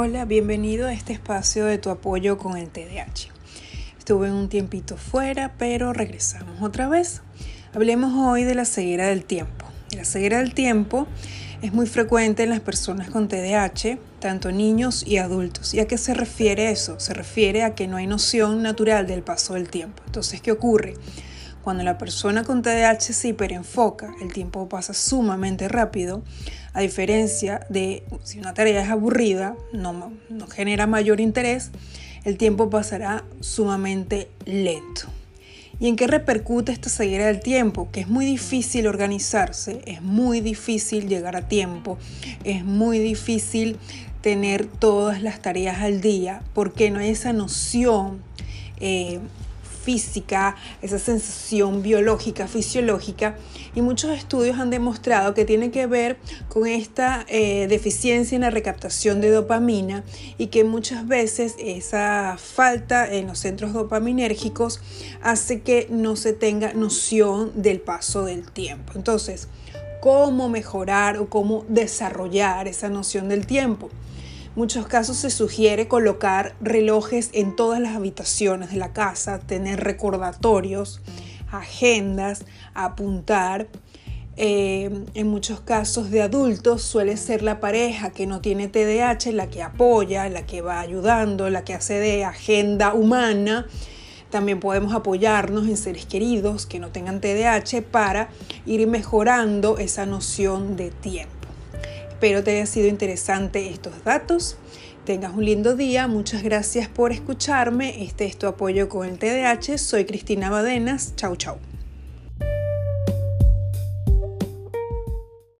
Hola, bienvenido a este espacio de tu apoyo con el TDAH. Estuve un tiempito fuera, pero regresamos otra vez. Hablemos hoy de la ceguera del tiempo. La ceguera del tiempo es muy frecuente en las personas con TDAH, tanto niños y adultos. ¿Y a qué se refiere eso? Se refiere a que no hay noción natural del paso del tiempo. Entonces, ¿qué ocurre? Cuando la persona con TDAH se hiperenfoca, el tiempo pasa sumamente rápido, a diferencia de si una tarea es aburrida, no, genera mayor interés, el tiempo pasará sumamente lento. ¿Y en qué repercute esta ceguera del tiempo? Que es muy difícil organizarse, es muy difícil llegar a tiempo, es muy difícil tener todas las tareas al día, porque no hay esa noción eh, física, esa sensación biológica, fisiológica, y muchos estudios han demostrado que tiene que ver con esta eh, deficiencia en la recaptación de dopamina y que muchas veces esa falta en los centros dopaminérgicos hace que no se tenga noción del paso del tiempo. Entonces, ¿cómo mejorar o cómo desarrollar esa noción del tiempo? Muchos casos se sugiere colocar relojes en todas las habitaciones de la casa, tener recordatorios, agendas, apuntar. Eh, en muchos casos de adultos suele ser la pareja que no tiene TDAH la que apoya, la que va ayudando, la que hace de agenda humana. También podemos apoyarnos en seres queridos que no tengan TDAH para ir mejorando esa noción de tiempo. Espero te haya sido interesante estos datos. Tengas un lindo día, muchas gracias por escucharme. Este es tu apoyo con el TDAH. Soy Cristina Badenas. Chau, chau.